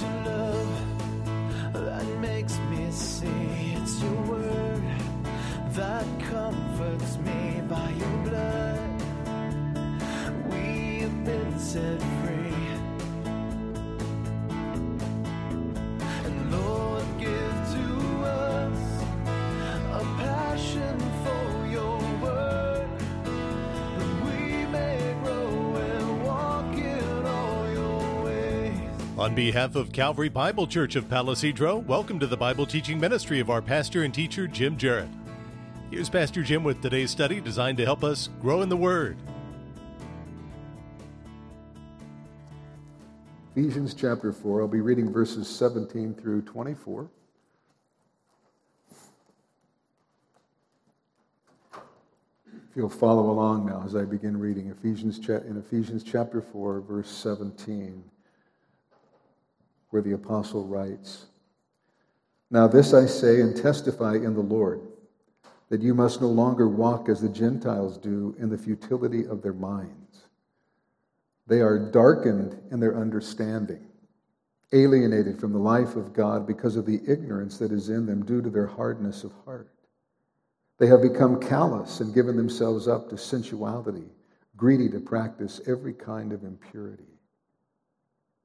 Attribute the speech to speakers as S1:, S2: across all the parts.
S1: Your love that makes me see.
S2: On behalf of Calvary Bible Church of Palisadro, welcome to the Bible teaching ministry of our pastor and teacher, Jim Jarrett. Here's Pastor Jim with today's study designed to help us grow in the Word.
S3: Ephesians chapter 4. I'll be reading verses 17 through 24. If you'll follow along now as I begin reading Ephesians in Ephesians chapter 4, verse 17, where the apostle writes, Now this I say and testify in the Lord, that you must no longer walk as the Gentiles do in the futility of their minds. They are darkened in their understanding, alienated from the life of God because of the ignorance that is in them due to their hardness of heart. They have become callous and given themselves up to sensuality, greedy to practice every kind of impurity.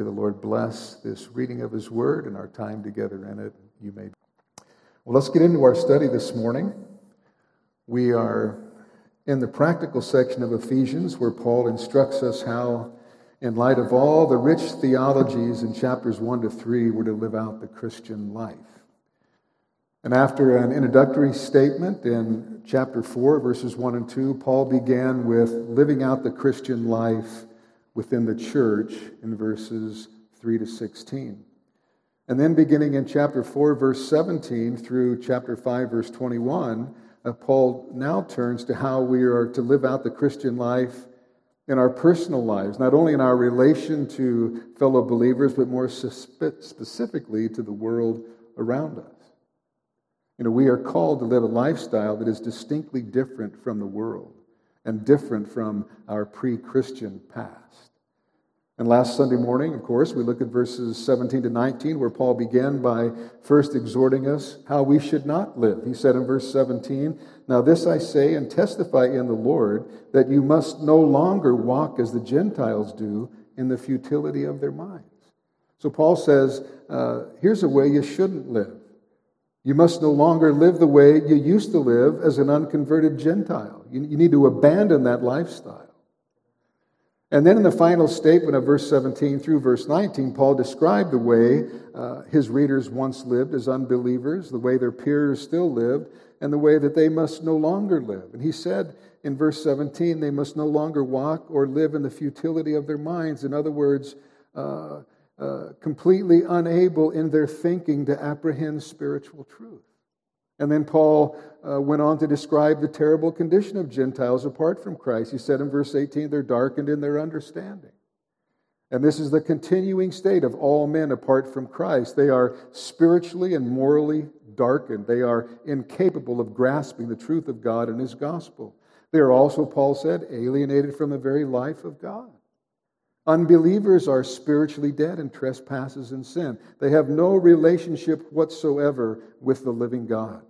S3: May the Lord bless this reading of His Word and our time together in it. You may. Well, let's get into our study this morning. We are in the practical section of Ephesians, where Paul instructs us how, in light of all the rich theologies in chapters 1 to 3, we're to live out the Christian life. And after an introductory statement in chapter 4, verses 1 and 2, Paul began with living out the Christian life within the church in verses 3 to 16. And then beginning in chapter 4, verse 17 through chapter 5, verse 21, uh, Paul now turns to how we are to live out the Christian life in our personal lives, not only in our relation to fellow believers, but more specifically to the world around us. You know, we are called to live a lifestyle that is distinctly different from the world and different from our pre Christian past. And last Sunday morning, of course, we looked at verses 17 to 19, where Paul began by first exhorting us how we should not live. He said in verse 17, Now this I say and testify in the Lord, that you must no longer walk as the Gentiles do in the futility of their minds. So Paul says, uh, here's a way you shouldn't live. You must no longer live the way you used to live as an unconverted Gentile. You, you need to abandon that lifestyle. And then in the final statement of verse 17 through verse 19, Paul described the way uh, his readers once lived as unbelievers, the way their peers still lived, and the way that they must no longer live. And he said in verse 17, they must no longer walk or live in the futility of their minds. In other words, uh, uh, completely unable in their thinking to apprehend spiritual truth. And then Paul uh, went on to describe the terrible condition of Gentiles apart from Christ. He said in verse 18, they're darkened in their understanding. And this is the continuing state of all men apart from Christ. They are spiritually and morally darkened. They are incapable of grasping the truth of God and His gospel. They are also, Paul said, alienated from the very life of God. Unbelievers are spiritually dead in trespasses and sin. They have no relationship whatsoever with the living God.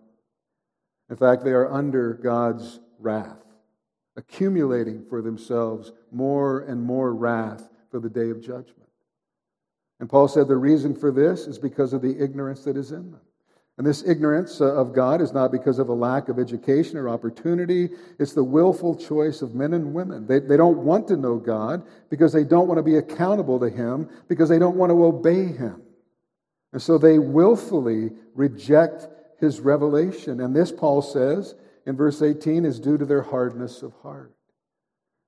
S3: In fact, they are under God's wrath, accumulating for themselves more and more wrath for the day of judgment. And Paul said the reason for this is because of the ignorance that is in them. And this ignorance uh, of God is not because of a lack of education or opportunity. It's the willful choice of men and women. They, they don't want to know God because they don't want to be accountable to Him, because they don't want to obey Him. And so they willfully reject His revelation. And this, Paul says in verse 18, is due to their hardness of heart.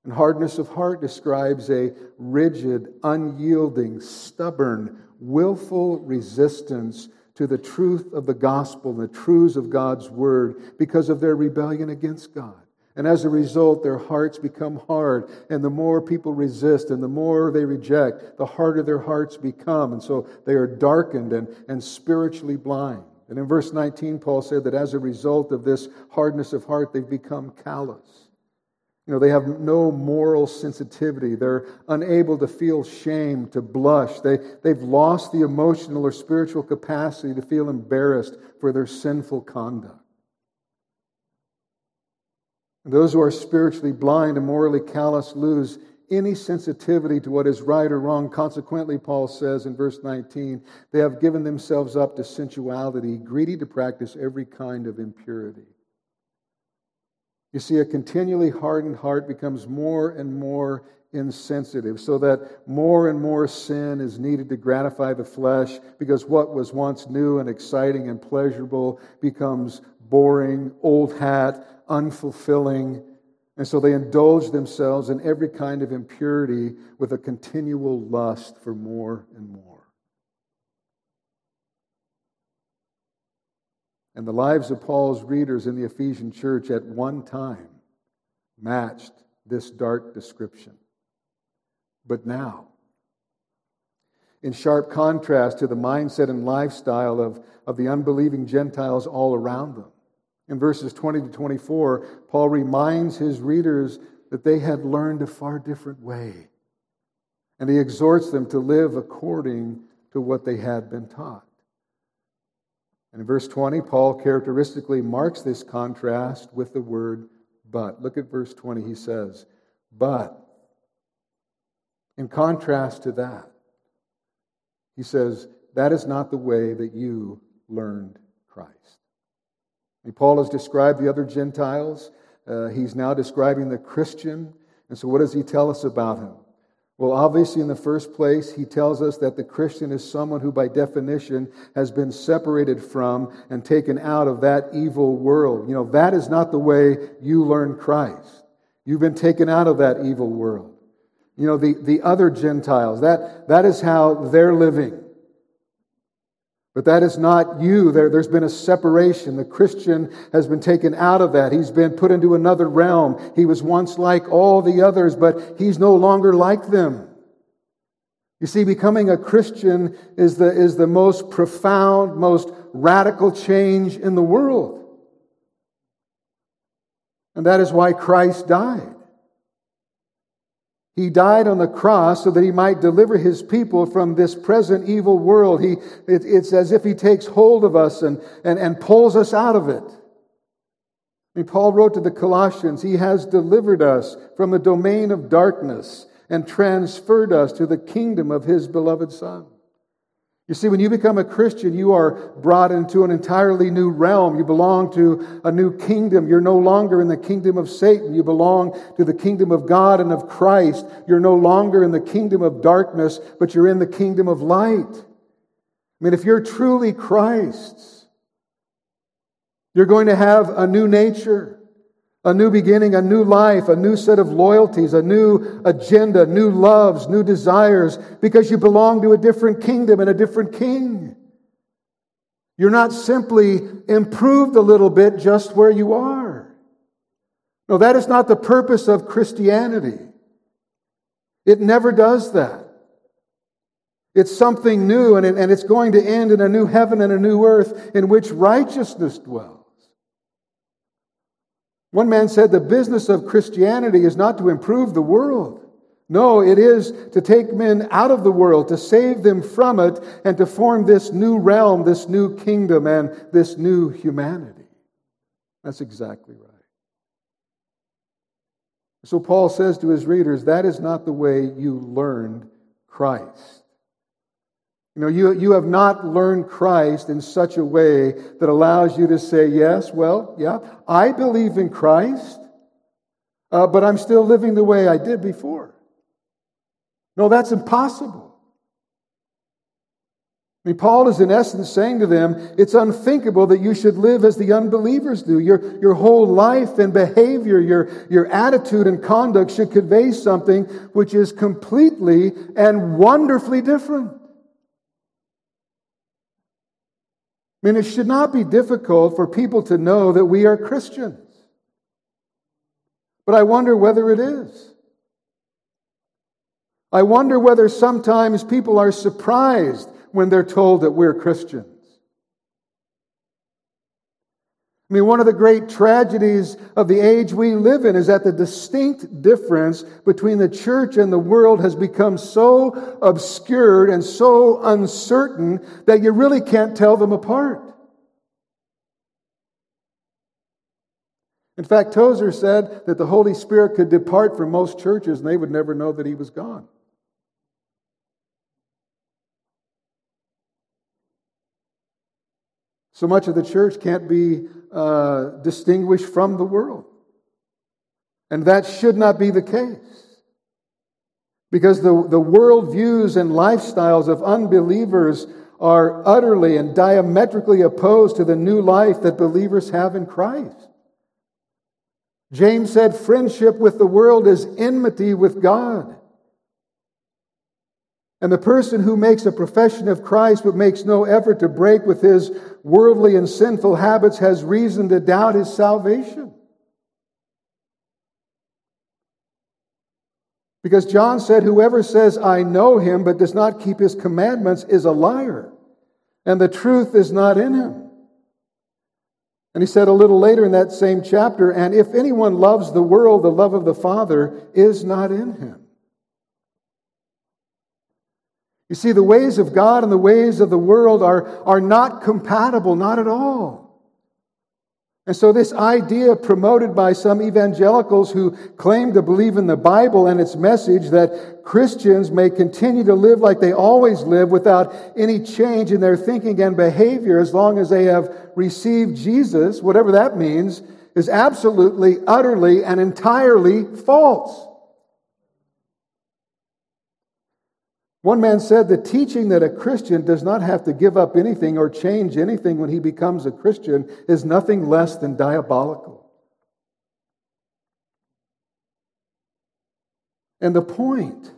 S3: And hardness of heart describes a rigid, unyielding, stubborn, willful resistance to the truth of the gospel the truths of God's word because of their rebellion against God. And as a result, their hearts become hard. And the more people resist and the more they reject, the harder their hearts become. And so they are darkened and, and spiritually blind. And in verse 19, Paul said that as a result of this hardness of heart, they've become callous. You know, they have no moral sensitivity. They're unable to feel shame, to blush. They, they've lost the emotional or spiritual capacity to feel embarrassed for their sinful conduct. Those who are spiritually blind and morally callous lose any sensitivity to what is right or wrong. Consequently, Paul says in verse 19, they have given themselves up to sensuality, greedy to practice every kind of impurity. You see, a continually hardened heart becomes more and more insensitive, so that more and more sin is needed to gratify the flesh because what was once new and exciting and pleasurable becomes boring, old hat, unfulfilling. And so they indulge themselves in every kind of impurity with a continual lust for more and more. And the lives of Paul's readers in the Ephesian church at one time matched this dark description. But now, in sharp contrast to the mindset and lifestyle of, of the unbelieving Gentiles all around them, in verses 20 to 24, Paul reminds his readers that they had learned a far different way. And he exhorts them to live according to what they had been taught. And in verse 20, Paul characteristically marks this contrast with the word but. Look at verse 20. He says, But, in contrast to that, he says, that is not the way that you learned Christ. And Paul has described the other Gentiles. Uh, he's now describing the Christian. And so, what does he tell us about him? Well, obviously, in the first place, he tells us that the Christian is someone who, by definition, has been separated from and taken out of that evil world. You know, that is not the way you learn Christ. You've been taken out of that evil world. You know, the, the other Gentiles, that, that is how they're living. But that is not you. There, there's been a separation. The Christian has been taken out of that. He's been put into another realm. He was once like all the others, but he's no longer like them. You see, becoming a Christian is the, is the most profound, most radical change in the world. And that is why Christ died. He died on the cross so that he might deliver his people from this present evil world. He, it, it's as if he takes hold of us and, and, and pulls us out of it. I mean, Paul wrote to the Colossians, He has delivered us from the domain of darkness and transferred us to the kingdom of His beloved Son. You see, when you become a Christian, you are brought into an entirely new realm. You belong to a new kingdom. You're no longer in the kingdom of Satan. You belong to the kingdom of God and of Christ. You're no longer in the kingdom of darkness, but you're in the kingdom of light. I mean, if you're truly Christ's, you're going to have a new nature a new beginning, a new life, a new set of loyalties, a new agenda, new loves, new desires, because you belong to a different kingdom and a different king. You're not simply improved a little bit just where you are. No, that is not the purpose of Christianity. It never does that. It's something new, and, it, and it's going to end in a new heaven and a new earth in which righteousness dwells. One man said the business of Christianity is not to improve the world. No, it is to take men out of the world, to save them from it, and to form this new realm, this new kingdom, and this new humanity. That's exactly right. So Paul says to his readers, that is not the way you learned Christ. You know, you, you have not learned Christ in such a way that allows you to say, yes, well, yeah, I believe in Christ, uh, but I'm still living the way I did before. No, that's impossible. I mean, Paul is in essence saying to them, it's unthinkable that you should live as the unbelievers do. Your, your whole life and behavior, your, your attitude and conduct should convey something which is completely and wonderfully different. I mean, it should not be difficult for people to know that we are Christians. But I wonder whether it is. I wonder whether sometimes people are surprised when they're told that we're Christians. I mean, one of the great tragedies of the age we live in is that the distinct difference between the church and the world has become so obscured and so uncertain that you really can't tell them apart. In fact, Tozer said that the Holy Spirit could depart from most churches and they would never know that he was gone. So much of the church can't be uh, distinguished from the world. And that should not be the case. Because the, the worldviews and lifestyles of unbelievers are utterly and diametrically opposed to the new life that believers have in Christ. James said, Friendship with the world is enmity with God. And the person who makes a profession of Christ but makes no effort to break with his worldly and sinful habits has reason to doubt his salvation. Because John said, Whoever says, I know him, but does not keep his commandments is a liar, and the truth is not in him. And he said a little later in that same chapter, And if anyone loves the world, the love of the Father is not in him. You see, the ways of God and the ways of the world are, are not compatible, not at all. And so, this idea promoted by some evangelicals who claim to believe in the Bible and its message that Christians may continue to live like they always live without any change in their thinking and behavior as long as they have received Jesus, whatever that means, is absolutely, utterly, and entirely false. One man said the teaching that a Christian does not have to give up anything or change anything when he becomes a Christian is nothing less than diabolical. And the point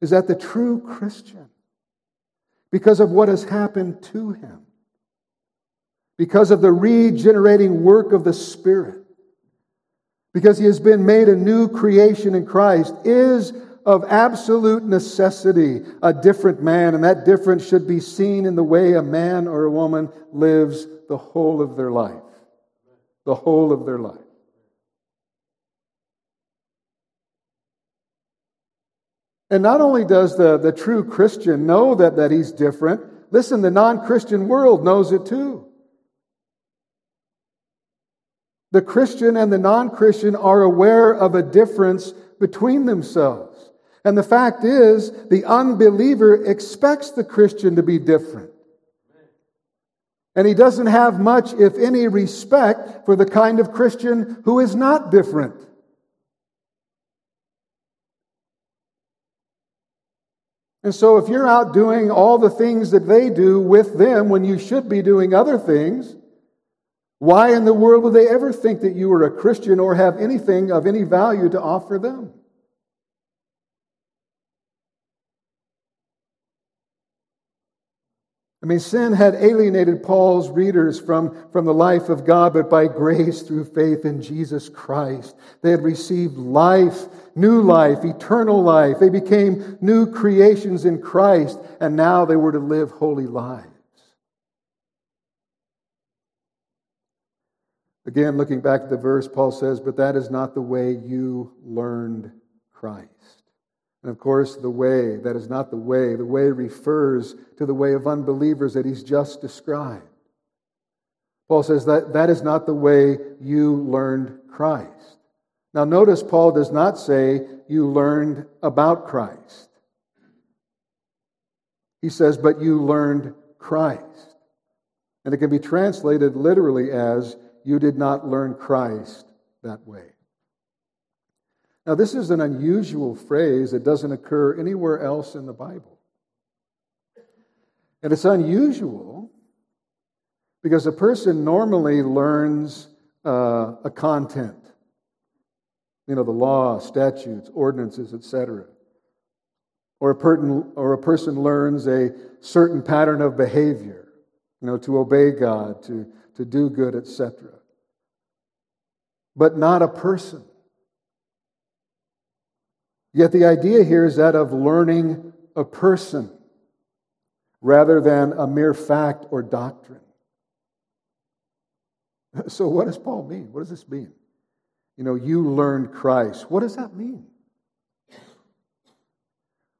S3: is that the true Christian, because of what has happened to him, because of the regenerating work of the Spirit, because he has been made a new creation in Christ, is of absolute necessity a different man, and that difference should be seen in the way a man or a woman lives the whole of their life. The whole of their life. And not only does the, the true Christian know that, that he's different, listen, the non Christian world knows it too. The Christian and the non Christian are aware of a difference between themselves. And the fact is, the unbeliever expects the Christian to be different. And he doesn't have much, if any, respect for the kind of Christian who is not different. And so, if you're out doing all the things that they do with them when you should be doing other things, why in the world would they ever think that you are a Christian or have anything of any value to offer them? I mean, sin had alienated Paul's readers from, from the life of God, but by grace through faith in Jesus Christ, they had received life, new life, eternal life. They became new creations in Christ, and now they were to live holy lives. Again, looking back at the verse, Paul says, But that is not the way you learned Christ. And of course, the way, that is not the way. The way refers to the way of unbelievers that he's just described. Paul says that that is not the way you learned Christ. Now, notice Paul does not say you learned about Christ. He says, but you learned Christ. And it can be translated literally as you did not learn Christ that way. Now, this is an unusual phrase that doesn't occur anywhere else in the Bible. And it's unusual because a person normally learns uh, a content, you know, the law, statutes, ordinances, etc. Or a, or a person learns a certain pattern of behavior. you know, to obey God, to, to do good, etc. But not a person. Yet the idea here is that of learning a person rather than a mere fact or doctrine. So, what does Paul mean? What does this mean? You know, you learned Christ. What does that mean?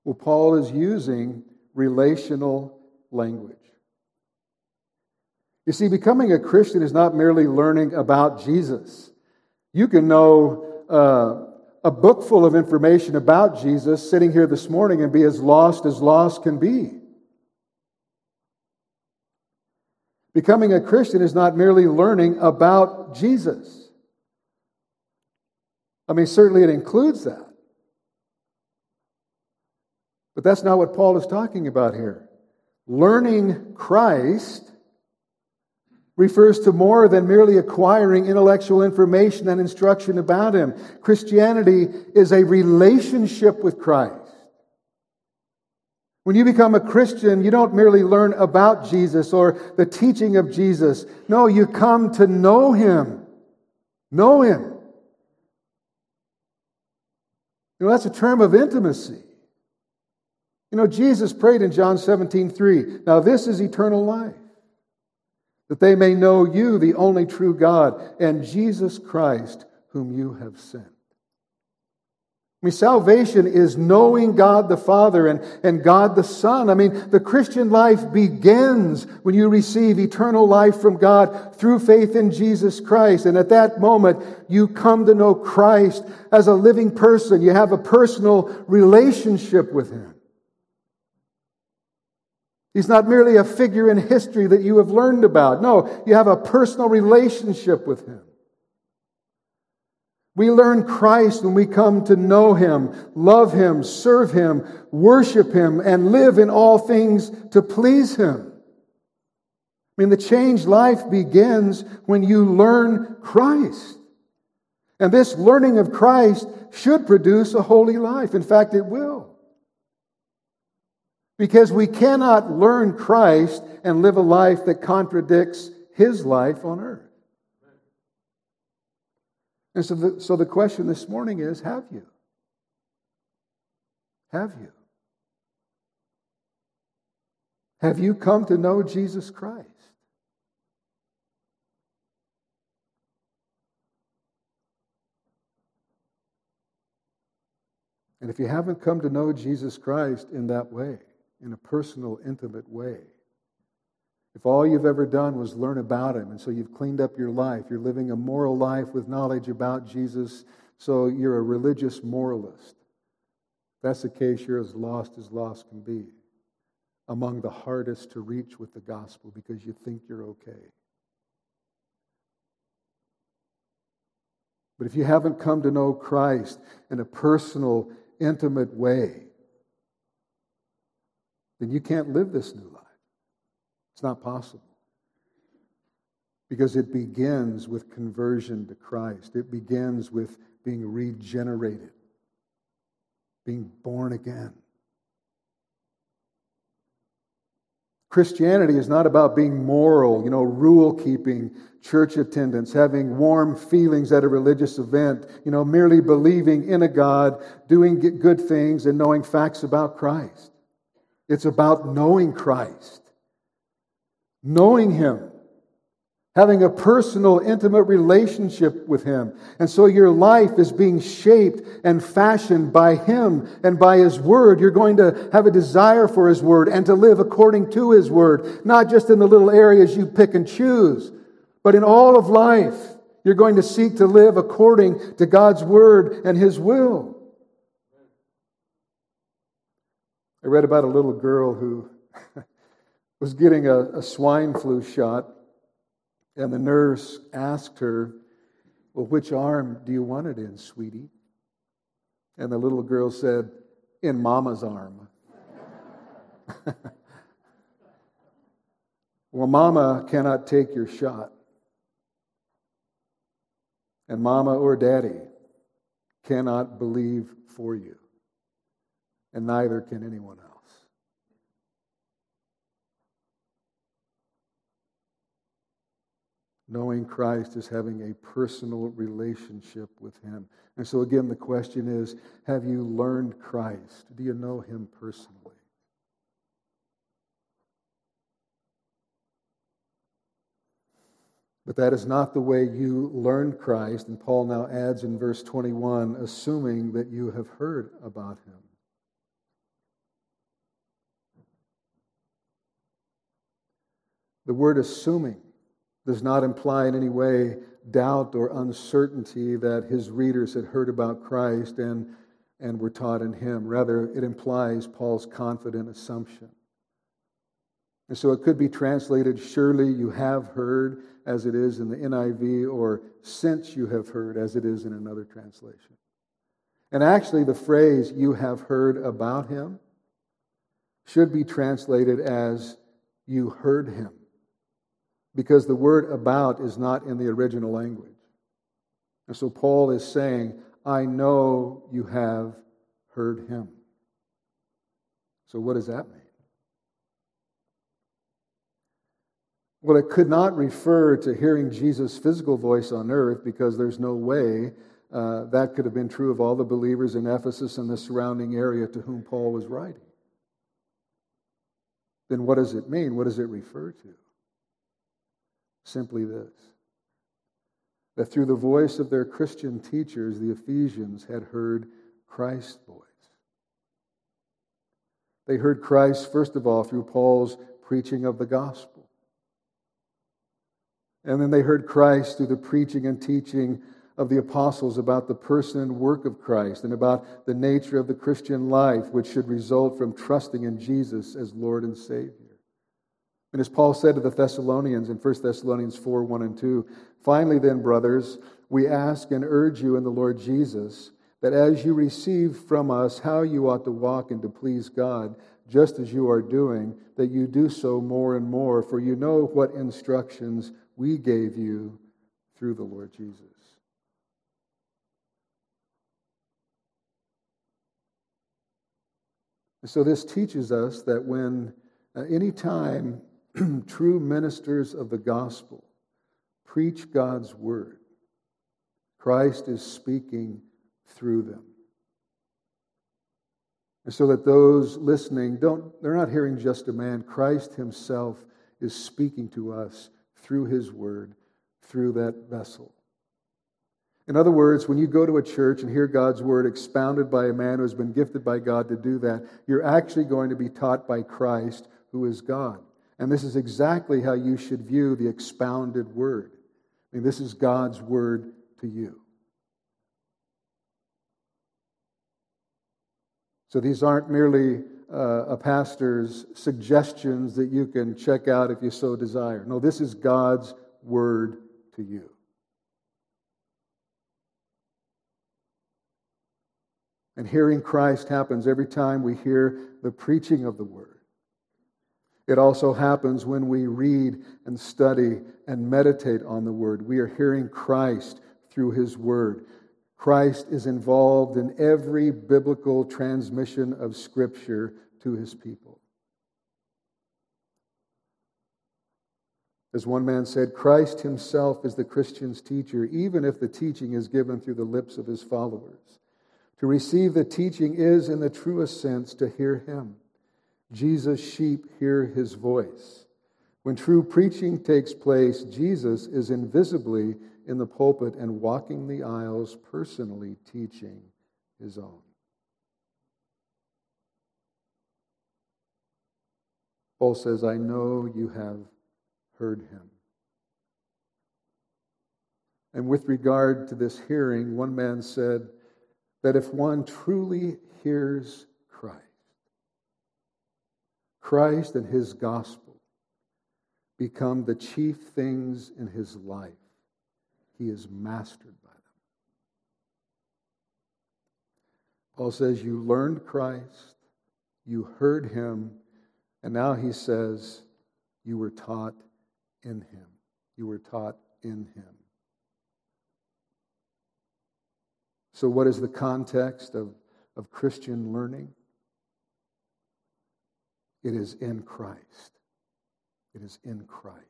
S3: Well, Paul is using relational language. You see, becoming a Christian is not merely learning about Jesus. You can know uh, a book full of information about Jesus sitting here this morning and be as lost as lost can be. Becoming a Christian is not merely learning about Jesus. I mean, certainly it includes that. But that's not what Paul is talking about here. Learning Christ refers to more than merely acquiring intellectual information and instruction about Him. Christianity is a relationship with Christ. When you become a Christian, you don't merely learn about Jesus or the teaching of Jesus. No, you come to know Him. Know Him. You know, that's a term of intimacy. You know, Jesus prayed in John 17, 3. Now, this is eternal life, that they may know you, the only true God, and Jesus Christ, whom you have sent. I mean, salvation is knowing God the Father and, and God the Son. I mean, the Christian life begins when you receive eternal life from God through faith in Jesus Christ. And at that moment, you come to know Christ as a living person. You have a personal relationship with Him. He's not merely a figure in history that you have learned about. No, you have a personal relationship with Him. We learn Christ when we come to know Him, love Him, serve Him, worship Him, and live in all things to please Him. I mean, the changed life begins when you learn Christ. And this learning of Christ should produce a holy life. In fact, it will. Because we cannot learn Christ and live a life that contradicts His life on earth. And so the, so the question this morning is have you? Have you? Have you come to know Jesus Christ? And if you haven't come to know Jesus Christ in that way, in a personal, intimate way, if all you've ever done was learn about him, and so you've cleaned up your life, you're living a moral life with knowledge about Jesus, so you're a religious moralist. If that's the case, you're as lost as lost can be, among the hardest to reach with the gospel because you think you're okay. But if you haven't come to know Christ in a personal, intimate way, then you can't live this new life. It's not possible. Because it begins with conversion to Christ, it begins with being regenerated, being born again. Christianity is not about being moral, you know, rule keeping, church attendance, having warm feelings at a religious event, you know, merely believing in a God, doing good things, and knowing facts about Christ. It's about knowing Christ knowing Him, having a personal, intimate relationship with Him. And so your life is being shaped and fashioned by Him and by His Word. You're going to have a desire for His Word and to live according to His Word, not just in the little areas you pick and choose, but in all of life. You're going to seek to live according to God's Word and His will. I read about a little girl who was getting a, a swine flu shot, and the nurse asked her, Well, which arm do you want it in, sweetie? And the little girl said, In mama's arm. well, mama cannot take your shot. And mama or daddy cannot believe for you. And neither can anyone else. Knowing Christ is having a personal relationship with Him. And so, again, the question is have you learned Christ? Do you know Him personally? But that is not the way you learned Christ. And Paul now adds in verse 21 assuming that you have heard about Him. The word assuming does not imply in any way doubt or uncertainty that his readers had heard about Christ and, and were taught in him. Rather, it implies Paul's confident assumption. And so it could be translated, surely you have heard, as it is in the NIV, or since you have heard, as it is in another translation. And actually, the phrase, you have heard about him, should be translated as, you heard him because the word about is not in the original language. And so Paul is saying, I know you have heard him. So, what does that mean? Well, it could not refer to hearing Jesus' physical voice on earth because there's no way uh, that could have been true of all the believers in Ephesus and the surrounding area to whom Paul was writing. Then what does it mean? What does it refer to? Simply this that through the voice of their Christian teachers, the Ephesians had heard Christ's voice. They heard Christ, first of all, through Paul's preaching of the gospel. And then they heard Christ through the preaching and teaching of the apostles about the person and work of Christ and about the nature of the Christian life, which should result from trusting in Jesus as Lord and Savior. And as Paul said to the Thessalonians in 1 Thessalonians 4 1 and 2, finally, then, brothers, we ask and urge you in the Lord Jesus that as you receive from us how you ought to walk and to please God, just as you are doing, that you do so more and more, for you know what instructions we gave you through the Lord Jesus. So, this teaches us that when uh, any time true ministers of the gospel preach God's word, Christ is speaking through them. And so that those listening don't they're not hearing just a man. Christ himself is speaking to us through his word, through that vessel. In other words, when you go to a church and hear God's word expounded by a man who has been gifted by God to do that, you're actually going to be taught by Christ, who is God. And this is exactly how you should view the expounded word. I mean, this is God's word to you. So these aren't merely uh, a pastor's suggestions that you can check out if you so desire. No, this is God's word to you. And hearing Christ happens every time we hear the preaching of the word. It also happens when we read and study and meditate on the Word. We are hearing Christ through His Word. Christ is involved in every biblical transmission of Scripture to His people. As one man said, Christ Himself is the Christian's teacher, even if the teaching is given through the lips of His followers. To receive the teaching is, in the truest sense, to hear Him. Jesus' sheep hear his voice. When true preaching takes place, Jesus is invisibly in the pulpit and walking the aisles, personally teaching his own. Paul says, I know you have heard him. And with regard to this hearing, one man said that if one truly hears Christ and his gospel become the chief things in his life. He is mastered by them. Paul says, You learned Christ, you heard him, and now he says, You were taught in him. You were taught in him. So, what is the context of, of Christian learning? It is in Christ. It is in Christ.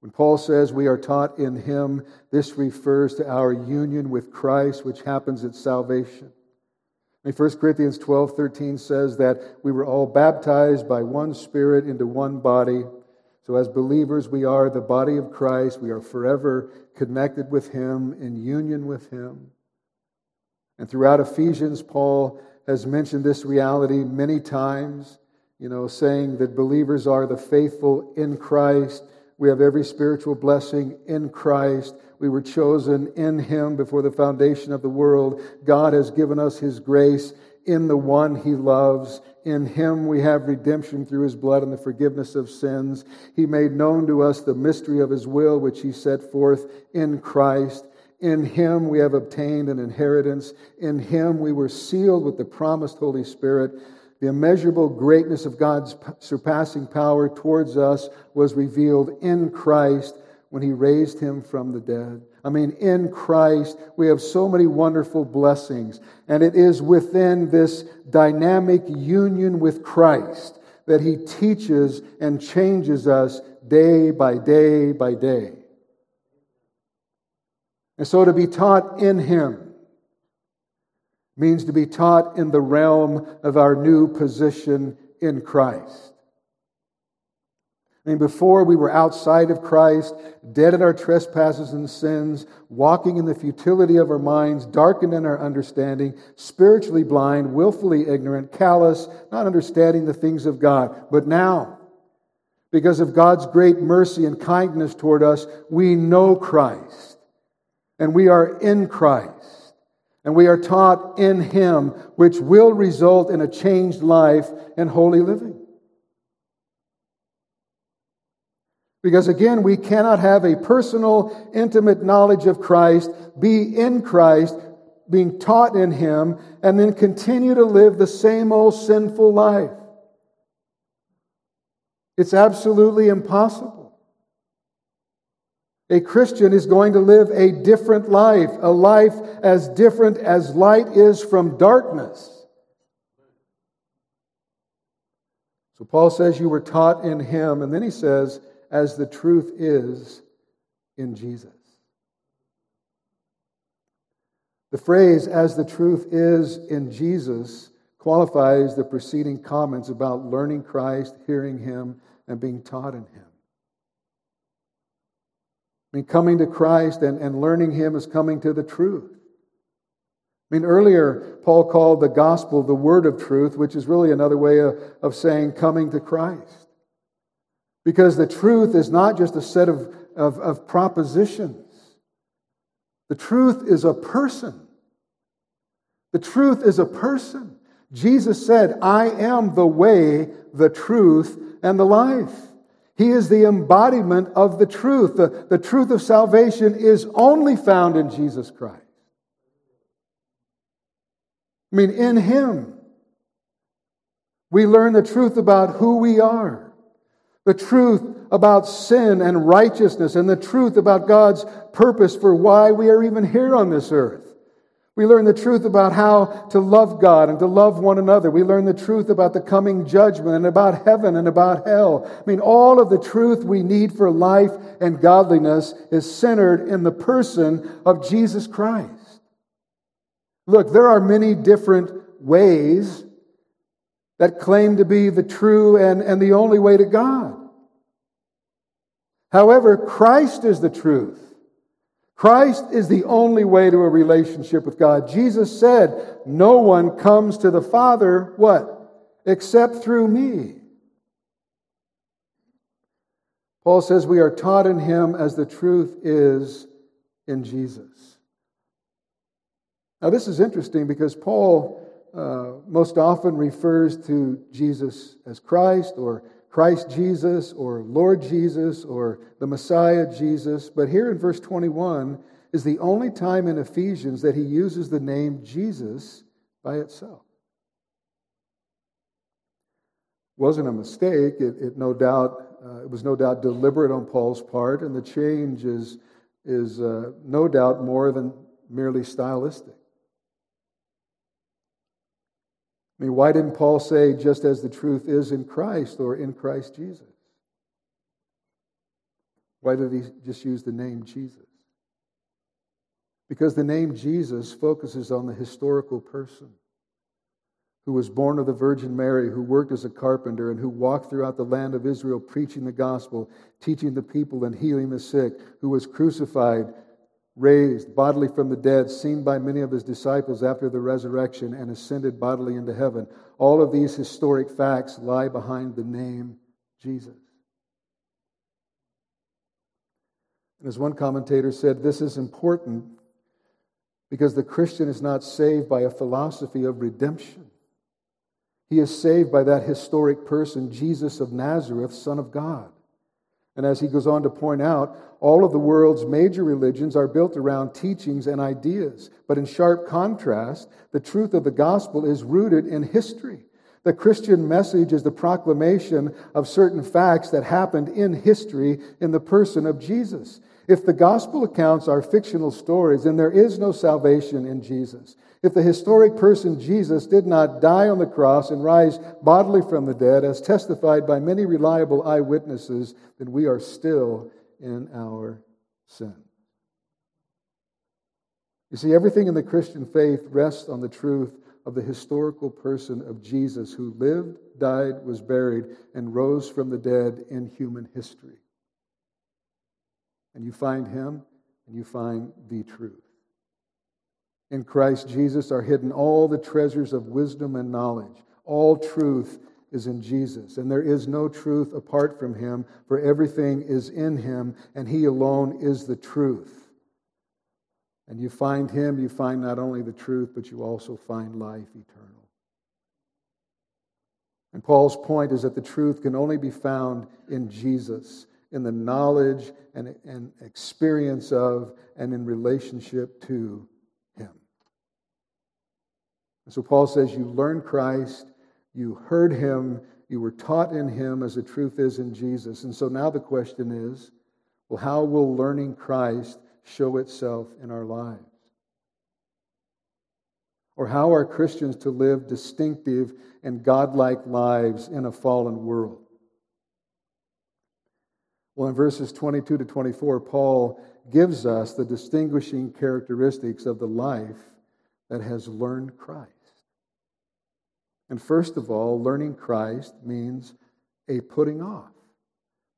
S3: When Paul says we are taught in him, this refers to our union with Christ, which happens at salvation. In 1 Corinthians 12 13 says that we were all baptized by one Spirit into one body. So, as believers, we are the body of Christ. We are forever connected with Him, in union with Him. And throughout Ephesians, Paul has mentioned this reality many times, you know, saying that believers are the faithful in Christ we have every spiritual blessing in Christ. We were chosen in Him before the foundation of the world. God has given us His grace in the one He loves. In Him we have redemption through His blood and the forgiveness of sins. He made known to us the mystery of His will, which He set forth in Christ. In Him we have obtained an inheritance. In Him we were sealed with the promised Holy Spirit the immeasurable greatness of God's surpassing power towards us was revealed in Christ when he raised him from the dead. I mean, in Christ, we have so many wonderful blessings. And it is within this dynamic union with Christ that he teaches and changes us day by day by day. And so to be taught in him, means to be taught in the realm of our new position in Christ. I mean, before we were outside of Christ, dead in our trespasses and sins, walking in the futility of our minds, darkened in our understanding, spiritually blind, willfully ignorant, callous, not understanding the things of God. But now, because of God's great mercy and kindness toward us, we know Christ and we are in Christ and we are taught in Him, which will result in a changed life and holy living. Because again, we cannot have a personal, intimate knowledge of Christ, be in Christ, being taught in Him, and then continue to live the same old sinful life. It's absolutely impossible. A Christian is going to live a different life, a life as different as light is from darkness. So Paul says you were taught in him, and then he says, as the truth is in Jesus. The phrase, as the truth is in Jesus, qualifies the preceding comments about learning Christ, hearing him, and being taught in him. I mean, coming to Christ and, and learning Him is coming to the truth. I mean, earlier, Paul called the gospel the word of truth, which is really another way of, of saying coming to Christ. Because the truth is not just a set of, of, of propositions, the truth is a person. The truth is a person. Jesus said, I am the way, the truth, and the life. He is the embodiment of the truth. The, the truth of salvation is only found in Jesus Christ. I mean, in Him, we learn the truth about who we are, the truth about sin and righteousness, and the truth about God's purpose for why we are even here on this earth. We learn the truth about how to love God and to love one another. We learn the truth about the coming judgment and about heaven and about hell. I mean, all of the truth we need for life and godliness is centered in the person of Jesus Christ. Look, there are many different ways that claim to be the true and, and the only way to God. However, Christ is the truth. Christ is the only way to a relationship with God. Jesus said, No one comes to the Father, what? Except through me. Paul says we are taught in him as the truth is in Jesus. Now, this is interesting because Paul uh, most often refers to Jesus as Christ or Christ Jesus or Lord Jesus or the Messiah Jesus. But here in verse 21 is the only time in Ephesians that he uses the name Jesus by itself. Wasn't a mistake. It, it no doubt uh, it was no doubt deliberate on Paul's part, and the change is is uh, no doubt more than merely stylistic. I mean, why didn't Paul say, just as the truth is in Christ or in Christ Jesus? Why did he just use the name Jesus? Because the name Jesus focuses on the historical person who was born of the Virgin Mary, who worked as a carpenter, and who walked throughout the land of Israel preaching the gospel, teaching the people, and healing the sick, who was crucified, raised bodily from the dead, seen by many of his disciples after the resurrection, and ascended bodily into heaven. All of these historic facts lie behind the name Jesus. And as one commentator said, this is important because the Christian is not saved by a philosophy of redemption. He is saved by that historic person, Jesus of Nazareth, Son of God. And as he goes on to point out, all of the world's major religions are built around teachings and ideas. But in sharp contrast, the truth of the gospel is rooted in history. The Christian message is the proclamation of certain facts that happened in history in the person of Jesus. If the gospel accounts are fictional stories, then there is no salvation in Jesus. If the historic person Jesus did not die on the cross and rise bodily from the dead, as testified by many reliable eyewitnesses, then we are still in our sin. You see, everything in the Christian faith rests on the truth of the historical person of Jesus who lived, died, was buried, and rose from the dead in human history. And you find him and you find the truth. In Christ Jesus are hidden all the treasures of wisdom and knowledge. All truth is in Jesus, and there is no truth apart from him, for everything is in him, and he alone is the truth. And you find him, you find not only the truth, but you also find life eternal. And Paul's point is that the truth can only be found in Jesus, in the knowledge and, and experience of, and in relationship to and so Paul says, You learned Christ, you heard him, you were taught in him as the truth is in Jesus. And so now the question is well, how will learning Christ show itself in our lives? Or how are Christians to live distinctive and godlike lives in a fallen world? Well, in verses 22 to 24, Paul gives us the distinguishing characteristics of the life that has learned Christ. And first of all, learning Christ means a putting off.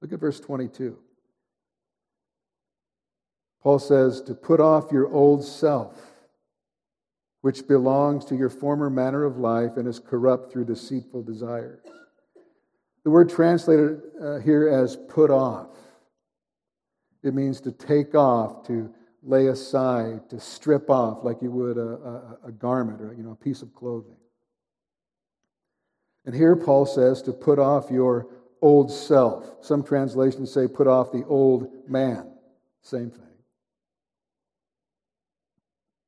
S3: Look at verse 22. Paul says, to put off your old self, which belongs to your former manner of life and is corrupt through deceitful desires. The word translated uh, here as put off, it means to take off, to lay aside, to strip off like you would a, a, a garment or you know, a piece of clothing. And here Paul says to put off your old self. Some translations say put off the old man. Same thing.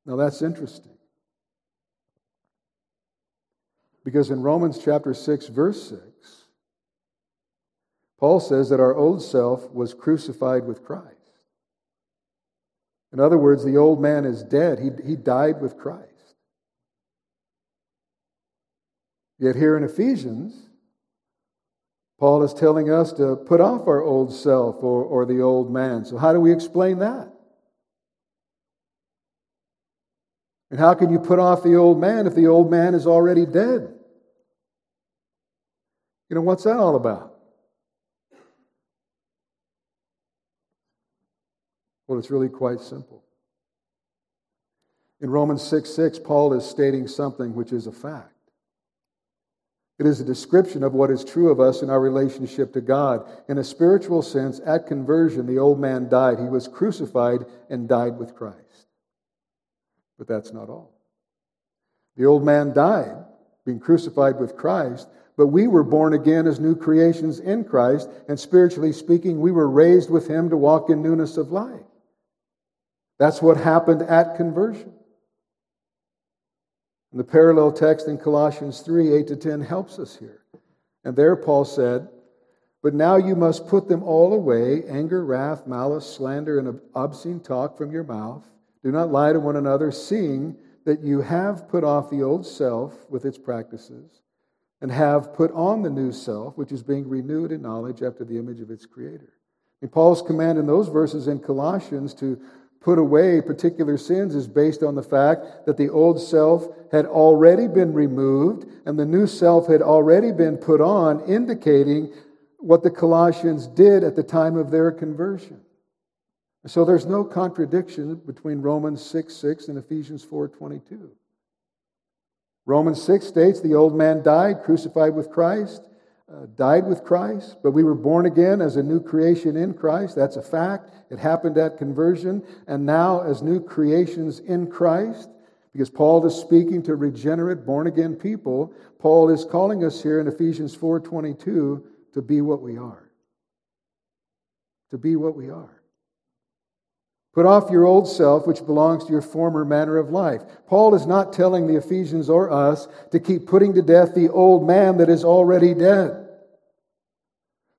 S3: Now that's interesting. Because in Romans chapter 6, verse 6, Paul says that our old self was crucified with Christ. In other words, the old man is dead. He, he died with Christ. Yet here in Ephesians, Paul is telling us to put off our old self or, or the old man. So, how do we explain that? And how can you put off the old man if the old man is already dead? You know, what's that all about? Well, it's really quite simple. In Romans 6 6, Paul is stating something which is a fact. It is a description of what is true of us in our relationship to God. In a spiritual sense, at conversion, the old man died. He was crucified and died with Christ. But that's not all. The old man died, being crucified with Christ, but we were born again as new creations in Christ, and spiritually speaking, we were raised with him to walk in newness of life. That's what happened at conversion. And the parallel text in Colossians 3 8 to 10 helps us here. And there Paul said, But now you must put them all away anger, wrath, malice, slander, and obscene talk from your mouth. Do not lie to one another, seeing that you have put off the old self with its practices, and have put on the new self, which is being renewed in knowledge after the image of its creator. And Paul's command in those verses in Colossians to put away particular sins is based on the fact that the old self had already been removed and the new self had already been put on, indicating what the Colossians did at the time of their conversion. So there's no contradiction between Romans 6 6 and Ephesians 4 22. Romans 6 states the old man died, crucified with Christ, uh, died with Christ, but we were born again as a new creation in Christ. That's a fact. It happened at conversion. And now, as new creations in Christ, because Paul is speaking to regenerate, born again people, Paul is calling us here in Ephesians 4 22 to be what we are. To be what we are. Put off your old self, which belongs to your former manner of life. Paul is not telling the Ephesians or us to keep putting to death the old man that is already dead.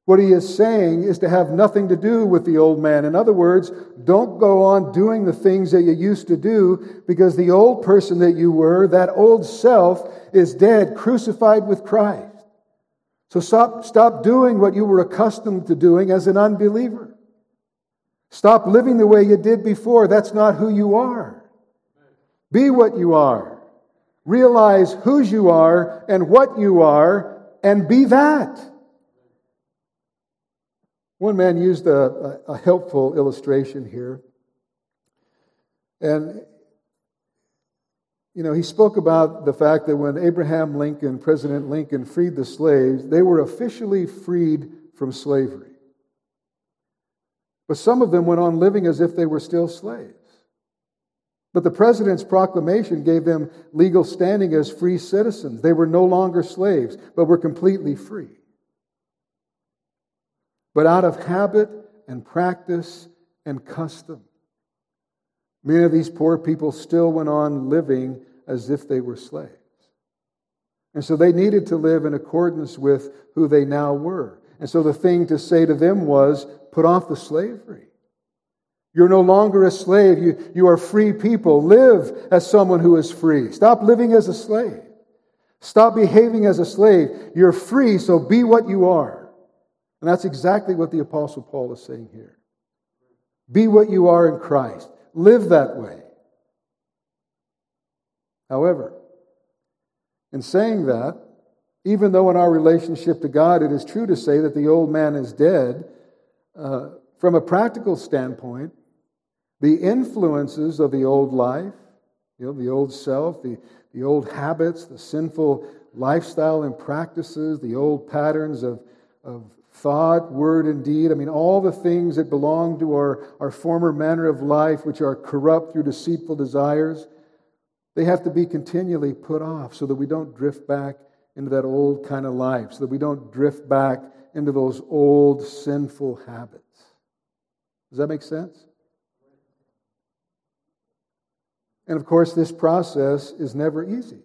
S3: What he is saying is to have nothing to do with the old man. In other words, don't go on doing the things that you used to do because the old person that you were, that old self, is dead, crucified with Christ. So stop, stop doing what you were accustomed to doing as an unbeliever. Stop living the way you did before. That's not who you are. Be what you are. Realize whose you are and what you are, and be that. One man used a, a, helpful illustration here. And, you know, he spoke about the fact that when Abraham Lincoln, President Lincoln, freed the slaves, they were officially freed from slavery. But some of them went on living as if they were still slaves. But the president's proclamation gave them legal standing as free citizens. They were no longer slaves, but were completely free. But out of habit and practice and custom, many of these poor people still went on living as if they were slaves. And so they needed to live in accordance with who they now were. And so the thing to say to them was put off the slavery. You're no longer a slave. You, you are free people. Live as someone who is free. Stop living as a slave. Stop behaving as a slave. You're free, so be what you are. And that's exactly what the Apostle Paul is saying here. Be what you are in Christ. Live that way. However, in saying that, even though in our relationship to God it is true to say that the old man is dead, uh, from a practical standpoint, the influences of the old life, you know, the old self, the, the old habits, the sinful lifestyle and practices, the old patterns of, of thought, word, and deed. I mean, all the things that belong to our, our former manner of life, which are corrupt through deceitful desires, they have to be continually put off so that we don't drift back into that old kind of life, so that we don't drift back into those old sinful habits. Does that make sense? And of course, this process is never easy.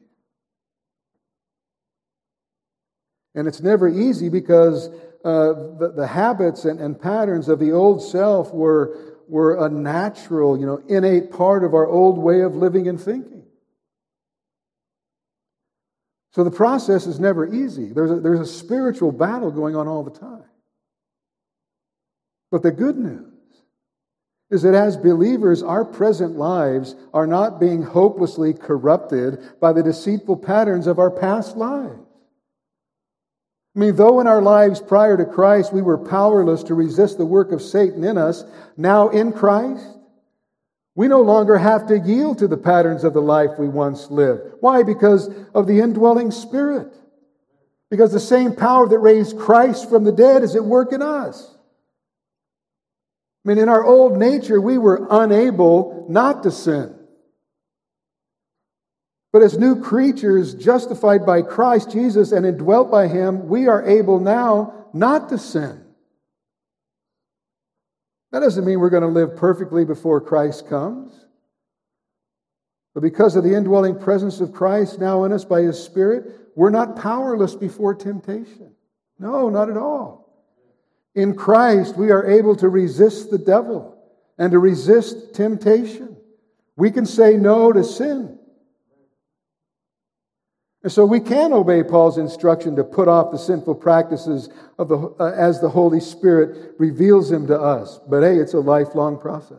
S3: And it's never easy because uh, the, the habits and, and patterns of the old self were, were a natural, you know, innate part of our old way of living and thinking. So the process is never easy. There's a, there's a spiritual battle going on all the time. But the good news is that as believers, our present lives are not being hopelessly corrupted by the deceitful patterns of our past lives. I mean, though in our lives prior to Christ we were powerless to resist the work of Satan in us, now in Christ, we no longer have to yield to the patterns of the life we once lived. Why? Because of the indwelling spirit. Because the same power that raised Christ from the dead is at work in us. I mean, in our old nature, we were unable not to sin. But as new creatures justified by Christ Jesus and indwelt by Him, we are able now not to sin. That doesn't mean we're going to live perfectly before Christ comes. But because of the indwelling presence of Christ now in us by His Spirit, we're not powerless before temptation. No, not at all. In Christ, we are able to resist the devil and to resist temptation. We can say no to sin. And so we can obey Paul's instruction to put off the sinful practices of the, uh, as the Holy Spirit reveals them to us. But hey, it's a lifelong process.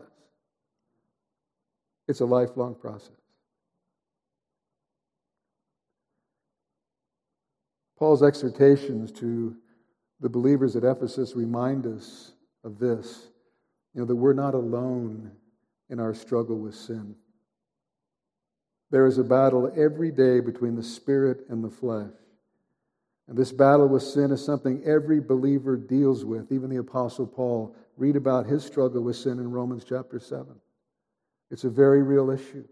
S3: It's a lifelong process. Paul's exhortations to the believers at Ephesus remind us of this you know, that we're not alone in our struggle with sin. There is a battle every day between the spirit and the flesh. And this battle with sin is something every believer deals with. Even the Apostle Paul, read about his struggle with sin in Romans chapter 7. It's a very real issue.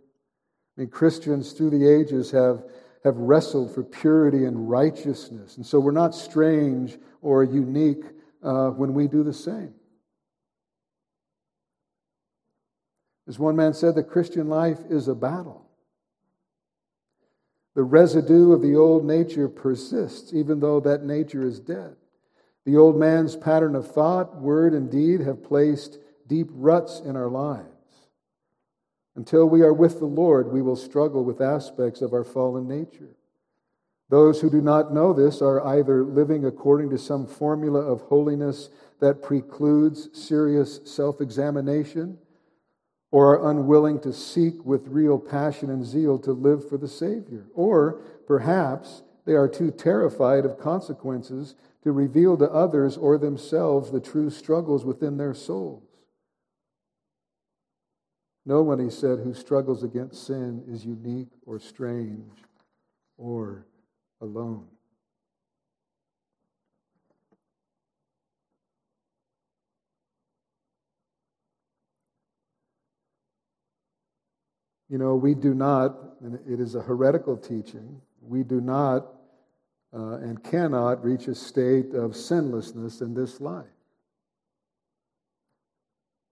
S3: I mean, Christians through the ages have, have wrestled for purity and righteousness. And so we're not strange or unique uh, when we do the same. As one man said, the Christian life is a battle. The residue of the old nature persists, even though that nature is dead. The old man's pattern of thought, word, and deed have placed deep ruts in our lives. Until we are with the Lord, we will struggle with aspects of our fallen nature. Those who do not know this are either living according to some formula of holiness that precludes serious self examination or are unwilling to seek with real passion and zeal to live for the Savior. Or perhaps they are too terrified of consequences to reveal to others or themselves the true struggles within their souls. No one, he said, who struggles against sin is unique or strange or alone. You know, we do not, and it is a heretical teaching, we do not uh, and cannot reach a state of sinlessness in this life.